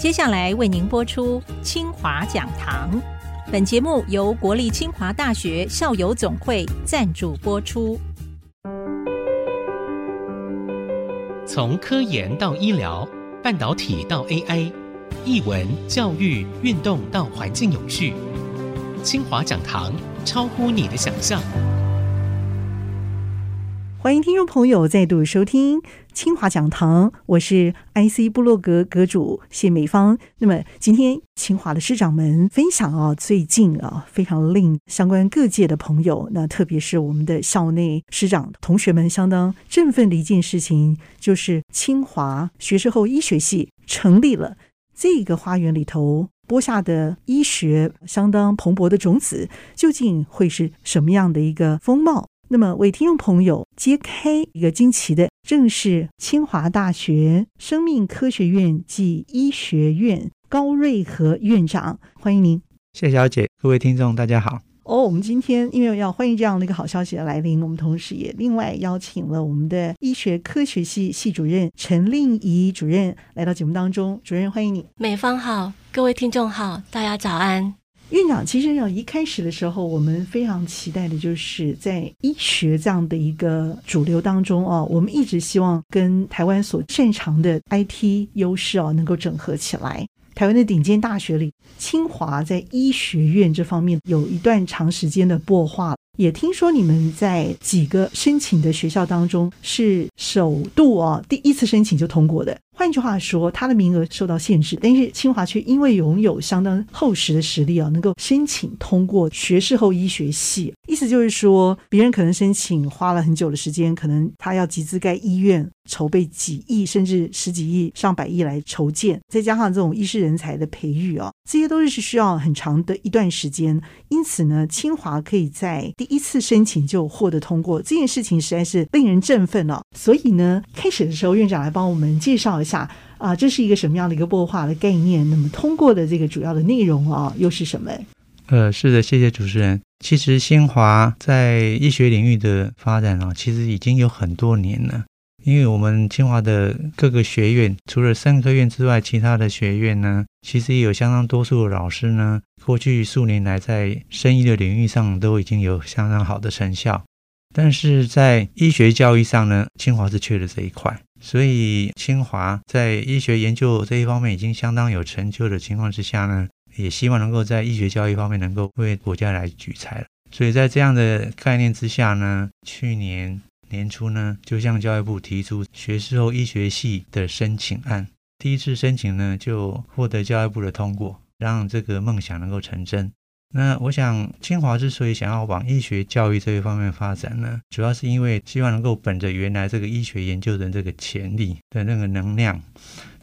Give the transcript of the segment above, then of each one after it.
接下来为您播出清华讲堂。本节目由国立清华大学校友总会赞助播出。从科研到医疗，半导体到 AI，译文、教育、运动到环境永续，清华讲堂超乎你的想象。欢迎听众朋友再度收听清华讲堂，我是 IC 部落格阁主谢美芳。那么今天清华的师长们分享啊，最近啊非常令相关各界的朋友，那特别是我们的校内师长同学们相当振奋的一件事情，就是清华学士后医学系成立了。这个花园里头播下的医学相当蓬勃的种子，究竟会是什么样的一个风貌？那么，为听众朋友揭开一个惊奇的，正是清华大学生命科学院暨医学院高瑞和院长，欢迎您，谢小姐，各位听众，大家好。哦，我们今天因为要欢迎这样的一个好消息的来临，我们同时也另外邀请了我们的医学科学系系主任陈令仪主任来到节目当中。主任，欢迎你。美方好，各位听众好，大家早安。院长，其实要一开始的时候，我们非常期待的就是在医学这样的一个主流当中啊，我们一直希望跟台湾所擅长的 IT 优势啊能够整合起来。台湾的顶尖大学里，清华在医学院这方面有一段长时间的擘画。也听说你们在几个申请的学校当中是首度啊，第一次申请就通过的。换句话说，他的名额受到限制，但是清华却因为拥有相当厚实的实力啊，能够申请通过学士后医学系。意思就是说，别人可能申请花了很久的时间，可能他要集资盖医院，筹备几亿甚至十几亿、上百亿来筹建，再加上这种医师人才的培育啊，这些都是需要很长的一段时间。因此呢，清华可以在第一次申请就获得通过，这件事情实在是令人振奋了。所以呢，开始的时候，院长来帮我们介绍一下。啊，这是一个什么样的一个擘画的概念？那么通过的这个主要的内容啊，又是什么？呃，是的，谢谢主持人。其实清华在医学领域的发展啊，其实已经有很多年了。因为我们清华的各个学院，除了生科院之外，其他的学院呢，其实也有相当多数的老师呢，过去数年来在生医的领域上都已经有相当好的成效。但是在医学教育上呢，清华是缺了这一块。所以，清华在医学研究这一方面已经相当有成就的情况之下呢，也希望能够在医学教育方面能够为国家来举才了。所以在这样的概念之下呢，去年年初呢，就向教育部提出学士后医学系的申请案。第一次申请呢，就获得教育部的通过，让这个梦想能够成真。那我想，清华之所以想要往医学教育这一方面发展呢，主要是因为希望能够本着原来这个医学研究的这个潜力的那个能量，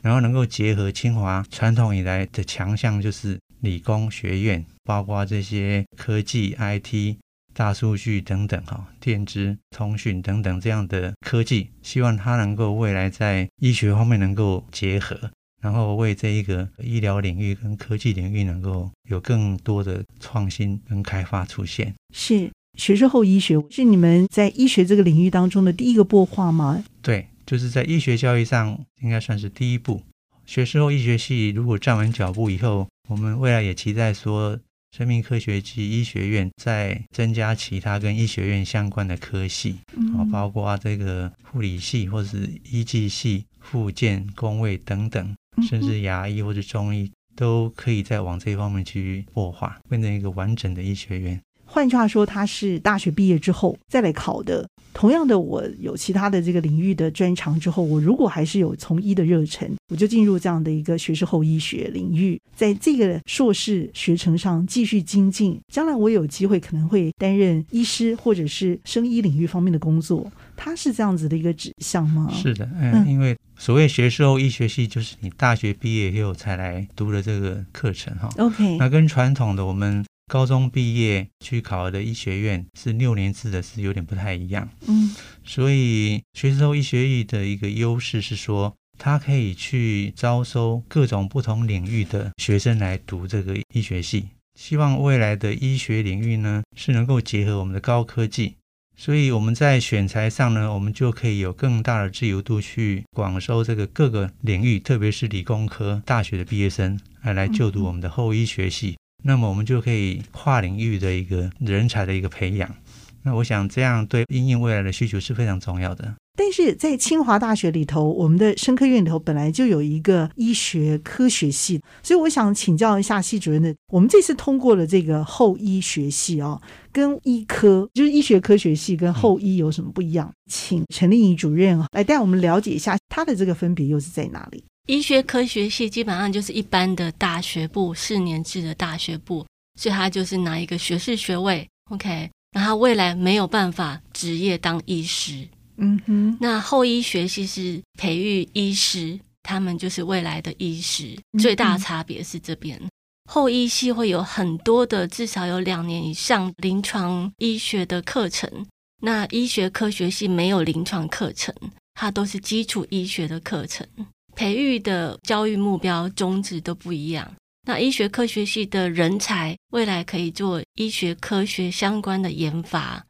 然后能够结合清华传统以来的强项，就是理工学院，包括这些科技、IT、大数据等等，哈，电子、通讯等等这样的科技，希望它能够未来在医学方面能够结合。然后为这一个医疗领域跟科技领域能够有更多的创新跟开发出现。是学士后医学是你们在医学这个领域当中的第一个擘画吗？对，就是在医学教育上应该算是第一步。学士后医学系如果站稳脚步以后，我们未来也期待说，生命科学及医学院再增加其他跟医学院相关的科系，啊、嗯，包括这个护理系或是医技系、复健、工卫等等。甚至牙医或者中医都可以再往这一方面去擘画，变成一个完整的医学院。换句话说，他是大学毕业之后再来考的。同样的，我有其他的这个领域的专长之后，我如果还是有从医的热忱，我就进入这样的一个学士后医学领域，在这个硕士学程上继续精进。将来我有机会可能会担任医师或者是生医领域方面的工作。它是这样子的一个指向吗？是的，嗯，因为所谓学士后医学系，就是你大学毕业以后才来读的这个课程哈。OK，那跟传统的我们。高中毕业去考的医学院是六年制的，是有点不太一样。嗯，所以学士后医学系的一个优势是说，它可以去招收各种不同领域的学生来读这个医学系。希望未来的医学领域呢，是能够结合我们的高科技，所以我们在选材上呢，我们就可以有更大的自由度去广收这个各个领域，特别是理工科大学的毕业生来来就读我们的后医学系。那么我们就可以跨领域的一个人才的一个培养。那我想这样对因应未来的需求是非常重要的。但是在清华大学里头，我们的生科院里头本来就有一个医学科学系，所以我想请教一下系主任的，我们这次通过了这个后医学系、哦，跟医科就是医学科学系跟后医有什么不一样？请陈俐仪主任来带我们了解一下它的这个分别又是在哪里？医学科学系基本上就是一般的大学部四年制的大学部，所以他就是拿一个学士学位，OK，然后未来没有办法职业当医师。嗯哼，那后医学系是培育医师，他们就是未来的医师，最大的差别是这边。嗯、后医系会有很多的，至少有两年以上临床医学的课程。那医学科学系没有临床课程，它都是基础医学的课程，培育的教育目标宗旨都不一样。那医学科学系的人才未来可以做医学科学相关的研发，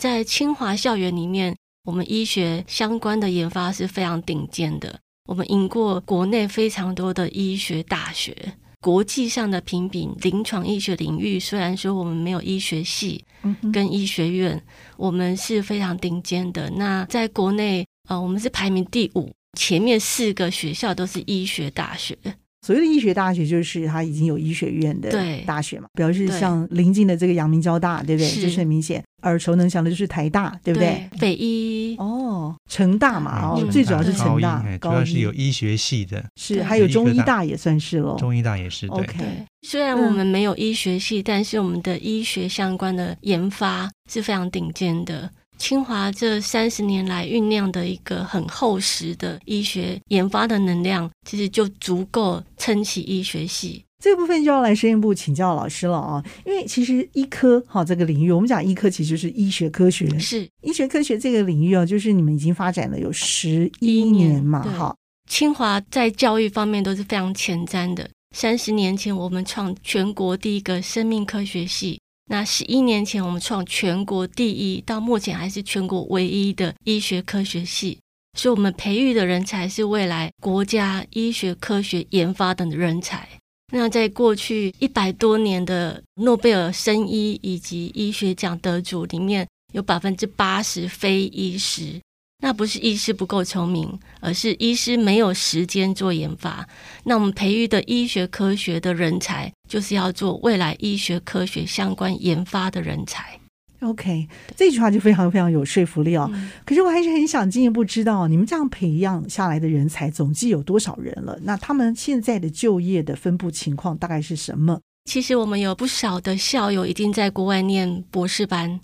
在清华校园里面。我们医学相关的研发是非常顶尖的，我们赢过国内非常多的医学大学，国际上的评比，临床医学领域虽然说我们没有医学系跟医学院，嗯、我们是非常顶尖的。那在国内，呃，我们是排名第五，前面四个学校都是医学大学。所谓的医学大学，就是它已经有医学院的大学嘛，表示像临近的这个阳明交大，对不对？是。就是很明显，耳熟能详的就是台大，对不对？对北医。哦，成大嘛，哦，最主要是成大，主要是有医学系的，是还有中医大也算是喽，中医大也是。对。OK，虽然我们没有医学系，但是我们的医学相关的研发是非常顶尖的。清华这三十年来酝酿的一个很厚实的医学研发的能量，其实就足够撑起医学系。这部分就要来实验部请教老师了啊，因为其实医科哈这个领域，我们讲医科其实是医学科学，是医学科学这个领域啊，就是你们已经发展了有十一年嘛，哈。清华在教育方面都是非常前瞻的。三十年前，我们创全国第一个生命科学系。那十一年前，我们创全国第一，到目前还是全国唯一的医学科学系，所以我们培育的人才是未来国家医学科学研发的人才。那在过去一百多年的诺贝尔生医以及医学奖得主里面，有百分之八十非医师。那不是医师不够聪明，而是医师没有时间做研发。那我们培育的医学科学的人才，就是要做未来医学科学相关研发的人才。OK，这句话就非常非常有说服力哦。嗯、可是我还是很想进一步知道，你们这样培养下来的人才总计有多少人了？那他们现在的就业的分布情况大概是什么？其实我们有不少的校友已经在国外念博士班。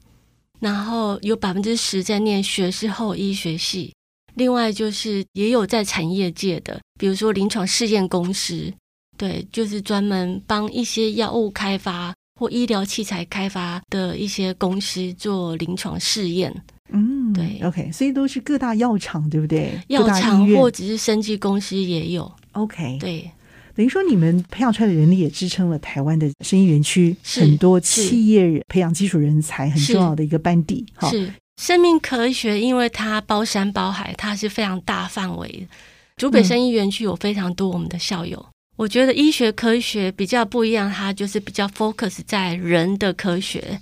然后有百分之十在念学士后医学系，另外就是也有在产业界的，比如说临床试验公司，对，就是专门帮一些药物开发或医疗器材开发的一些公司做临床试验。嗯，对，OK，所以都是各大药厂，对不对？药厂或者是生技公司也有。OK，对。等于说，你们培养出来的人力也支撑了台湾的生意园区很多企业培养基础人才很重要的一个班底。是，好是生命科学，因为它包山包海，它是非常大范围的。竹北生医园区有非常多我们的校友。嗯、我觉得医学科学比较不一样，它就是比较 focus 在人的科学，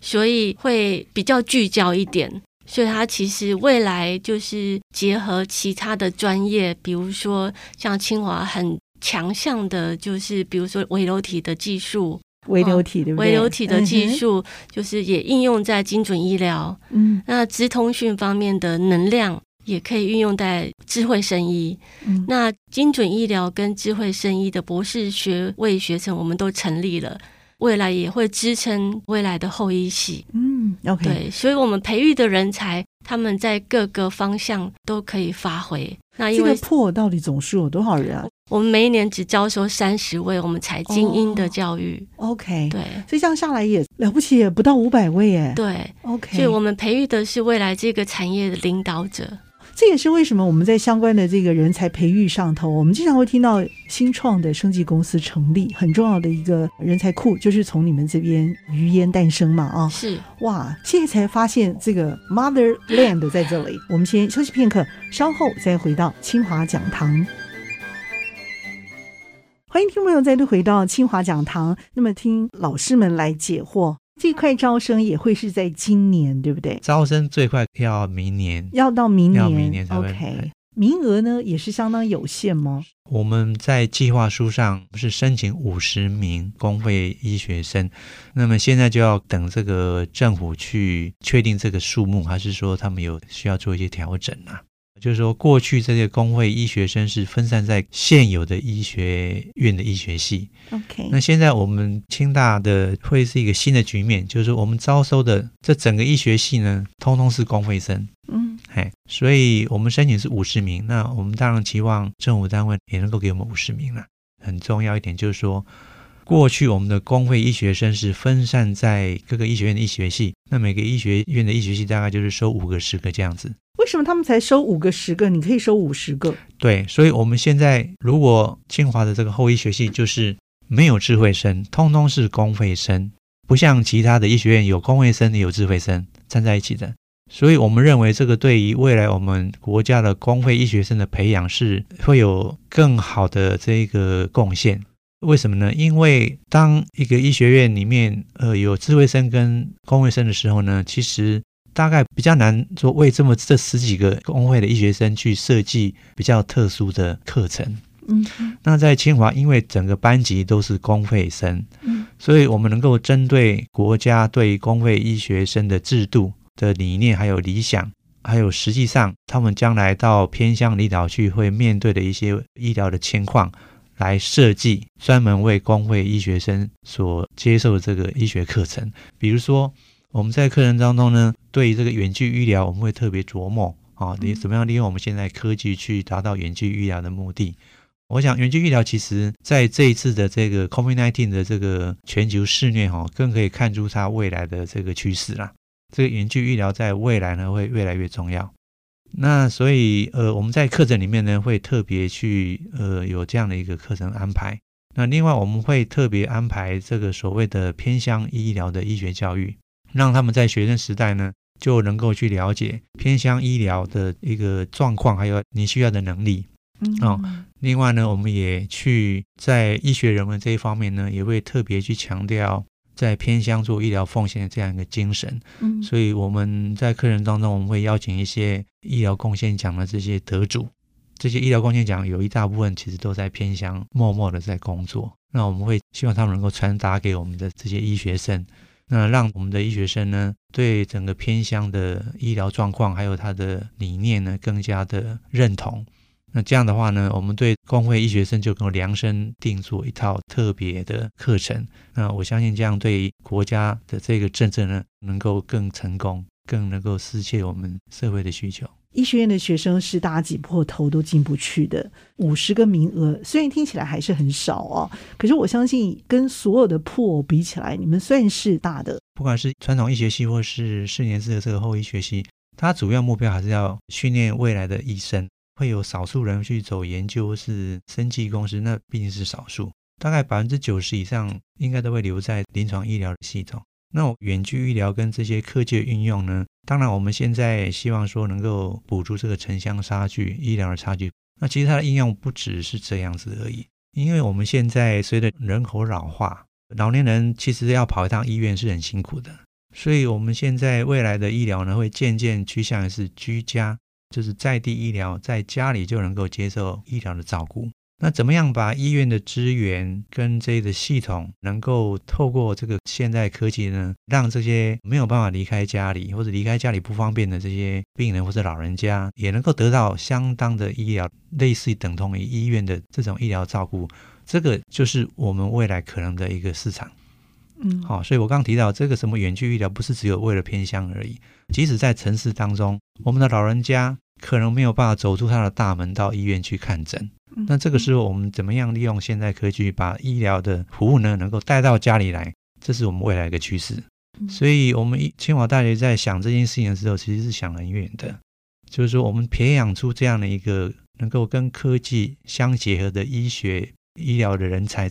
所以会比较聚焦一点。所以它其实未来就是结合其他的专业，比如说像清华很。强项的就是，比如说微流体的技术，微流体对不对？微流体的技术就是也应用在精准医疗。嗯，那资通讯方面的能量也可以运用在智慧生医。嗯，那精准医疗跟智慧生医的博士学位学程我们都成立了，未来也会支撑未来的后医系。嗯，OK，对，所以我们培育的人才，他们在各个方向都可以发挥。那因为这个破到底总数有多少人啊？我们每一年只招收三十位，我们才精英的教育。Oh, OK，对，所以这样下来也了不起，也不到五百位耶。对，OK，所以我们培育的是未来这个产业的领导者。这也是为什么我们在相关的这个人才培育上头，我们经常会听到新创的生技公司成立，很重要的一个人才库就是从你们这边鱼烟诞生嘛啊！是哇，现在才发现这个 Motherland 在这里。我们先休息片刻，稍后再回到清华讲堂。欢迎听众朋友再度回到清华讲堂。那么，听老师们来解惑，这块招生也会是在今年，对不对？招生最快要明年，要到明年，要明年才会。OK，名额呢也是相当有限吗？我们在计划书上是申请五十名公费医学生，那么现在就要等这个政府去确定这个数目，还是说他们有需要做一些调整啊？就是说，过去这些公费医学生是分散在现有的医学院的医学系。OK，那现在我们清大的会是一个新的局面，就是我们招收的这整个医学系呢，通通是公费生。嗯，哎，所以我们申请是五十名，那我们当然期望政府单位也能够给我们五十名了。很重要一点就是说，过去我们的公费医学生是分散在各个医学院的医学系，那每个医学院的医学系大概就是收五个、十个这样子。为什么他们才收五个、十个？你可以收五十个。对，所以我们现在如果清华的这个后医学系就是没有智慧生，通通是公费生，不像其他的医学院有公费生也有智慧生站在一起的。所以我们认为这个对于未来我们国家的公费医学生的培养是会有更好的这个贡献。为什么呢？因为当一个医学院里面呃有智慧生跟公卫生的时候呢，其实。大概比较难说为这么这十几个公费的医学生去设计比较特殊的课程。嗯，那在清华，因为整个班级都是公费生，嗯，所以我们能够针对国家对公费医学生的制度的理念，还有理想，还有实际上他们将来到偏乡离岛去会面对的一些医疗的情况，来设计专门为公会医学生所接受的这个医学课程，比如说。我们在课程当中呢，对于这个远距医疗，我们会特别琢磨啊，你怎么样利用我们现在科技去达到远距医疗的目的？我想，远距医疗其实在这一次的这个 COVID-19 的这个全球肆虐哈，更可以看出它未来的这个趋势啦。这个远距医疗在未来呢，会越来越重要。那所以呃，我们在课程里面呢，会特别去呃有这样的一个课程安排。那另外，我们会特别安排这个所谓的偏乡医疗的医学教育。让他们在学生时代呢，就能够去了解偏乡医疗的一个状况，还有你需要的能力。嗯，哦，另外呢，我们也去在医学人文这一方面呢，也会特别去强调在偏乡做医疗奉献的这样一个精神。嗯，所以我们在客人当中，我们会邀请一些医疗贡献奖的这些得主，这些医疗贡献奖有一大部分其实都在偏乡默默的在工作。那我们会希望他们能够传达给我们的这些医学生。那让我们的医学生呢，对整个偏乡的医疗状况，还有他的理念呢，更加的认同。那这样的话呢，我们对公会医学生就能够量身定做一套特别的课程。那我相信这样对国家的这个政策呢，能够更成功，更能够适切我们社会的需求。医学院的学生是大家挤破头都进不去的，五十个名额虽然听起来还是很少哦，可是我相信跟所有的破比起来，你们算是大的。不管是传统医学系或是四年制的这个后医学系，它主要目标还是要训练未来的医生，会有少数人去走研究是生技公司，那毕竟是少数，大概百分之九十以上应该都会留在临床医疗的系统。那远距医疗跟这些科技的运用呢？当然，我们现在希望说能够补足这个城乡差距、医疗的差距。那其实它的应用不只是这样子而已，因为我们现在随着人口老化，老年人其实要跑一趟医院是很辛苦的。所以，我们现在未来的医疗呢，会渐渐趋向的是居家，就是在地医疗，在家里就能够接受医疗的照顾。那怎么样把医院的资源跟这个系统能够透过这个现代科技呢，让这些没有办法离开家里或者离开家里不方便的这些病人或者老人家，也能够得到相当的医疗，类似于等同于医院的这种医疗照顾，这个就是我们未来可能的一个市场。嗯，好，所以我刚刚提到这个什么远距医疗，不是只有为了偏乡而已，即使在城市当中，我们的老人家可能没有办法走出他的大门到医院去看诊。那这个时候，我们怎么样利用现代科技把医疗的服务呢，能够带到家里来？这是我们未来一个趋势。所以，我们清华大学在想这件事情的时候，其实是想很远的。就是说，我们培养出这样的一个能够跟科技相结合的医学医疗的人才，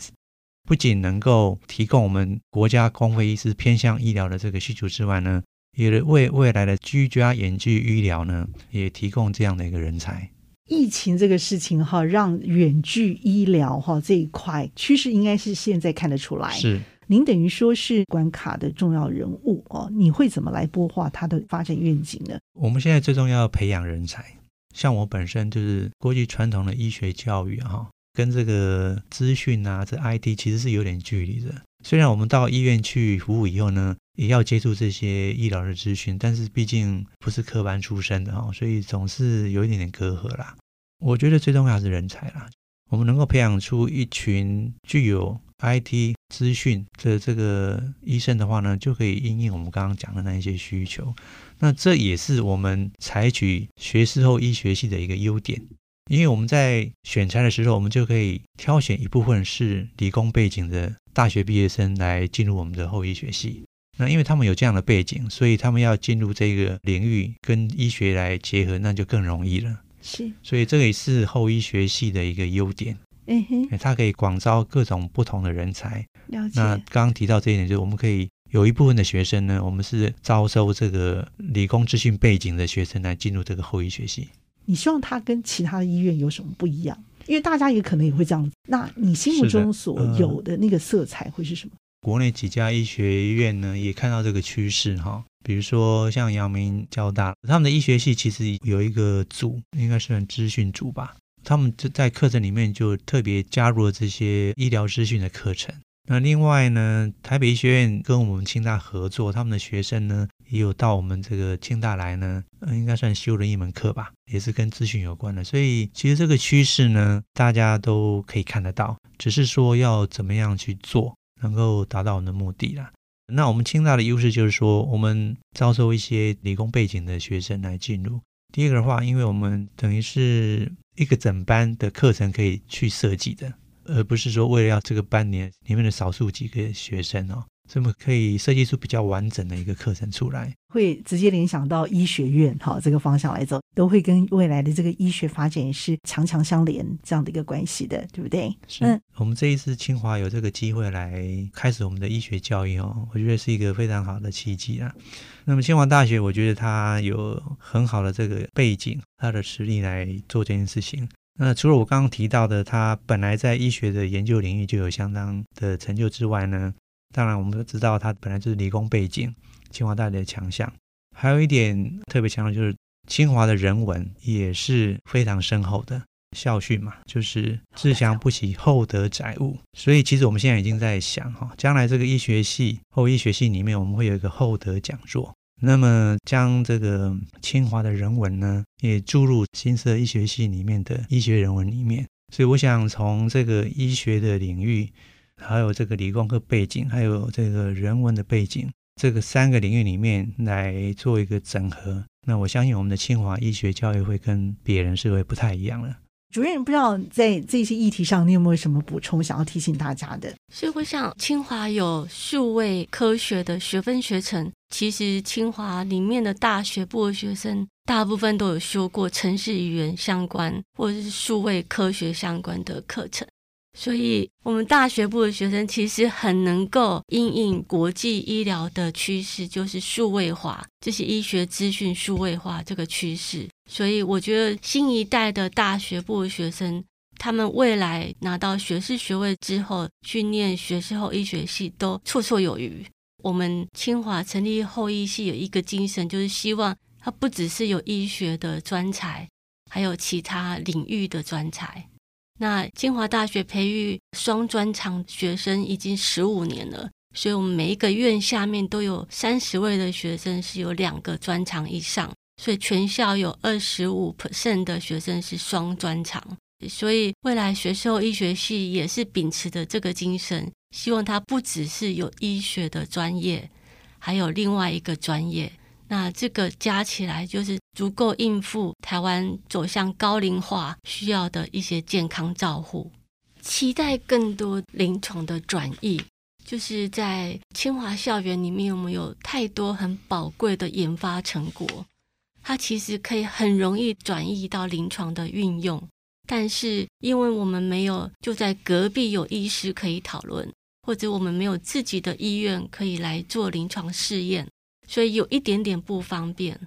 不仅能够提供我们国家公费医师偏向医疗的这个需求之外呢，也为未来的居家远距医疗呢，也提供这样的一个人才。疫情这个事情哈，让远距医疗哈这一块趋势应该是现在看得出来。是，您等于说是关卡的重要人物哦，你会怎么来擘画它的发展愿景呢？我们现在最重要培养人才，像我本身就是过去传统的医学教育哈，跟这个资讯啊，这 IT 其实是有点距离的。虽然我们到医院去服务以后呢，也要接触这些医疗的资讯，但是毕竟不是科班出身的哈，所以总是有一点点隔阂啦。我觉得最重要是人才啦，我们能够培养出一群具有 IT 资讯的这个医生的话呢，就可以应应我们刚刚讲的那一些需求。那这也是我们采取学士后医学系的一个优点，因为我们在选材的时候，我们就可以挑选一部分是理工背景的大学毕业生来进入我们的后医学系。那因为他们有这样的背景，所以他们要进入这个领域跟医学来结合，那就更容易了。是，所以这个也是后医学系的一个优点。嗯哼，它可以广招各种不同的人才。了解。那刚刚提到这一点，就是我们可以有一部分的学生呢，我们是招收这个理工资讯背景的学生来进入这个后医学系。你希望他跟其他的医院有什么不一样？因为大家也可能也会这样子。那你心目中所有的那个色彩会是什么？国内几家医学院呢，也看到这个趋势哈，比如说像阳明交大，他们的医学系其实有一个组，应该是资讯组吧，他们就在课程里面就特别加入了这些医疗资讯的课程。那另外呢，台北医学院跟我们清大合作，他们的学生呢也有到我们这个清大来呢，应该算修了一门课吧，也是跟资讯有关的。所以其实这个趋势呢，大家都可以看得到，只是说要怎么样去做。能够达到我们的目的啦。那我们清大的优势就是说，我们招收一些理工背景的学生来进入。第一个的话，因为我们等于是一个整班的课程可以去设计的，而不是说为了要这个班里里面的少数几个学生哦。这么可以设计出比较完整的一个课程出来，会直接联想到医学院哈这个方向来走，都会跟未来的这个医学发展也是强强相连这样的一个关系的，对不对？是。嗯，我们这一次清华有这个机会来开始我们的医学教育哦，我觉得是一个非常好的契机啊。那么清华大学，我觉得它有很好的这个背景，它的实力来做这件事情。那除了我刚刚提到的，它本来在医学的研究领域就有相当的成就之外呢。当然，我们都知道他本来就是理工背景，清华大学的强项。还有一点特别强的就是清华的人文也是非常深厚的。校训嘛，就是自强不息，厚德载物。所以其实我们现在已经在想哈，将来这个医学系后医学系里面，我们会有一个厚德讲座。那么将这个清华的人文呢，也注入新设医学系里面的医学人文里面。所以我想从这个医学的领域。还有这个理工科背景，还有这个人文的背景，这个三个领域里面来做一个整合。那我相信我们的清华医学教育会跟别人是会不太一样的。主任，不知道在这些议题上，你有没有什么补充想要提醒大家的？所以我想，清华有数位科学的学分学程，其实清华里面的大学部的学生，大部分都有修过城市语言相关或者是数位科学相关的课程。所以，我们大学部的学生其实很能够应应国际医疗的趋势，就是数位化，就是医学资讯数位化这个趋势。所以，我觉得新一代的大学部的学生，他们未来拿到学士学位之后，去念学士后医学系都绰绰有余。我们清华成立后医系有一个精神，就是希望它不只是有医学的专才，还有其他领域的专才。那清华大学培育双专长学生已经十五年了，所以我们每一个院下面都有三十位的学生是有两个专长以上，所以全校有二十五 percent 的学生是双专长。所以未来学士后医学系也是秉持着这个精神，希望它不只是有医学的专业，还有另外一个专业。那这个加起来就是足够应付台湾走向高龄化需要的一些健康照护，期待更多临床的转移。就是在清华校园里面，我们有太多很宝贵的研发成果，它其实可以很容易转移到临床的运用。但是因为我们没有就在隔壁有医师可以讨论，或者我们没有自己的医院可以来做临床试验，所以有一点点不方便。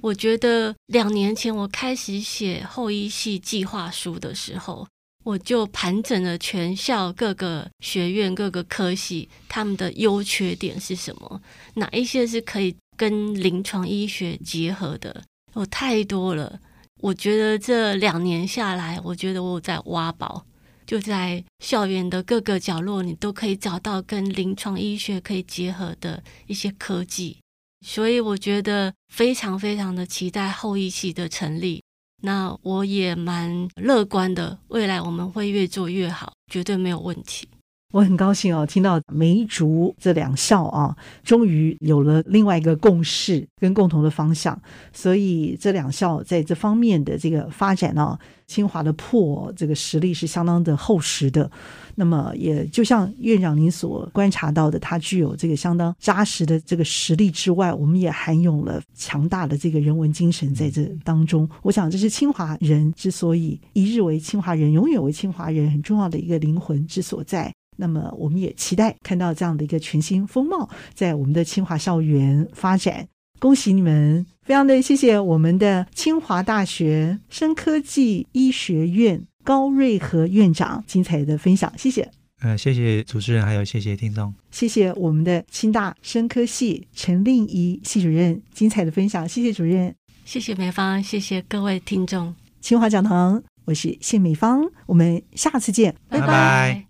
我觉得两年前我开始写后医系计划书的时候，我就盘整了全校各个学院、各个科系，他们的优缺点是什么？哪一些是可以跟临床医学结合的？有太多了。我觉得这两年下来，我觉得我在挖宝，就在校园的各个角落，你都可以找到跟临床医学可以结合的一些科技。所以我觉得非常非常的期待后一期的成立。那我也蛮乐观的，未来我们会越做越好，绝对没有问题。我很高兴哦，听到梅竹这两校啊，终于有了另外一个共识跟共同的方向，所以这两校在这方面的这个发展呢，清华的破这个实力是相当的厚实的。那么也就像院长您所观察到的，它具有这个相当扎实的这个实力之外，我们也含有了强大的这个人文精神在这当中。我想这是清华人之所以一日为清华人，永远为清华人很重要的一个灵魂之所在。那么，我们也期待看到这样的一个全新风貌在我们的清华校园发展。恭喜你们！非常的谢谢我们的清华大学生科技医学院高瑞和院长精彩的分享，谢谢。呃，谢谢主持人，还有谢谢听众。谢谢我们的清大生科系陈令仪系主任精彩的分享，谢谢主任。谢谢美芳，谢谢各位听众。清华讲堂，我是谢美芳，我们下次见，拜拜。拜拜。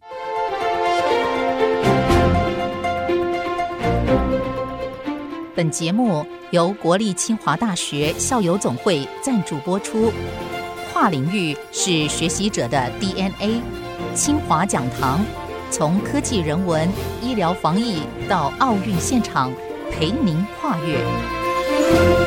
本节目由国立清华大学校友总会赞助播出。跨领域是学习者的 DNA。清华讲堂，从科技、人文、医疗、防疫到奥运现场，陪您跨越。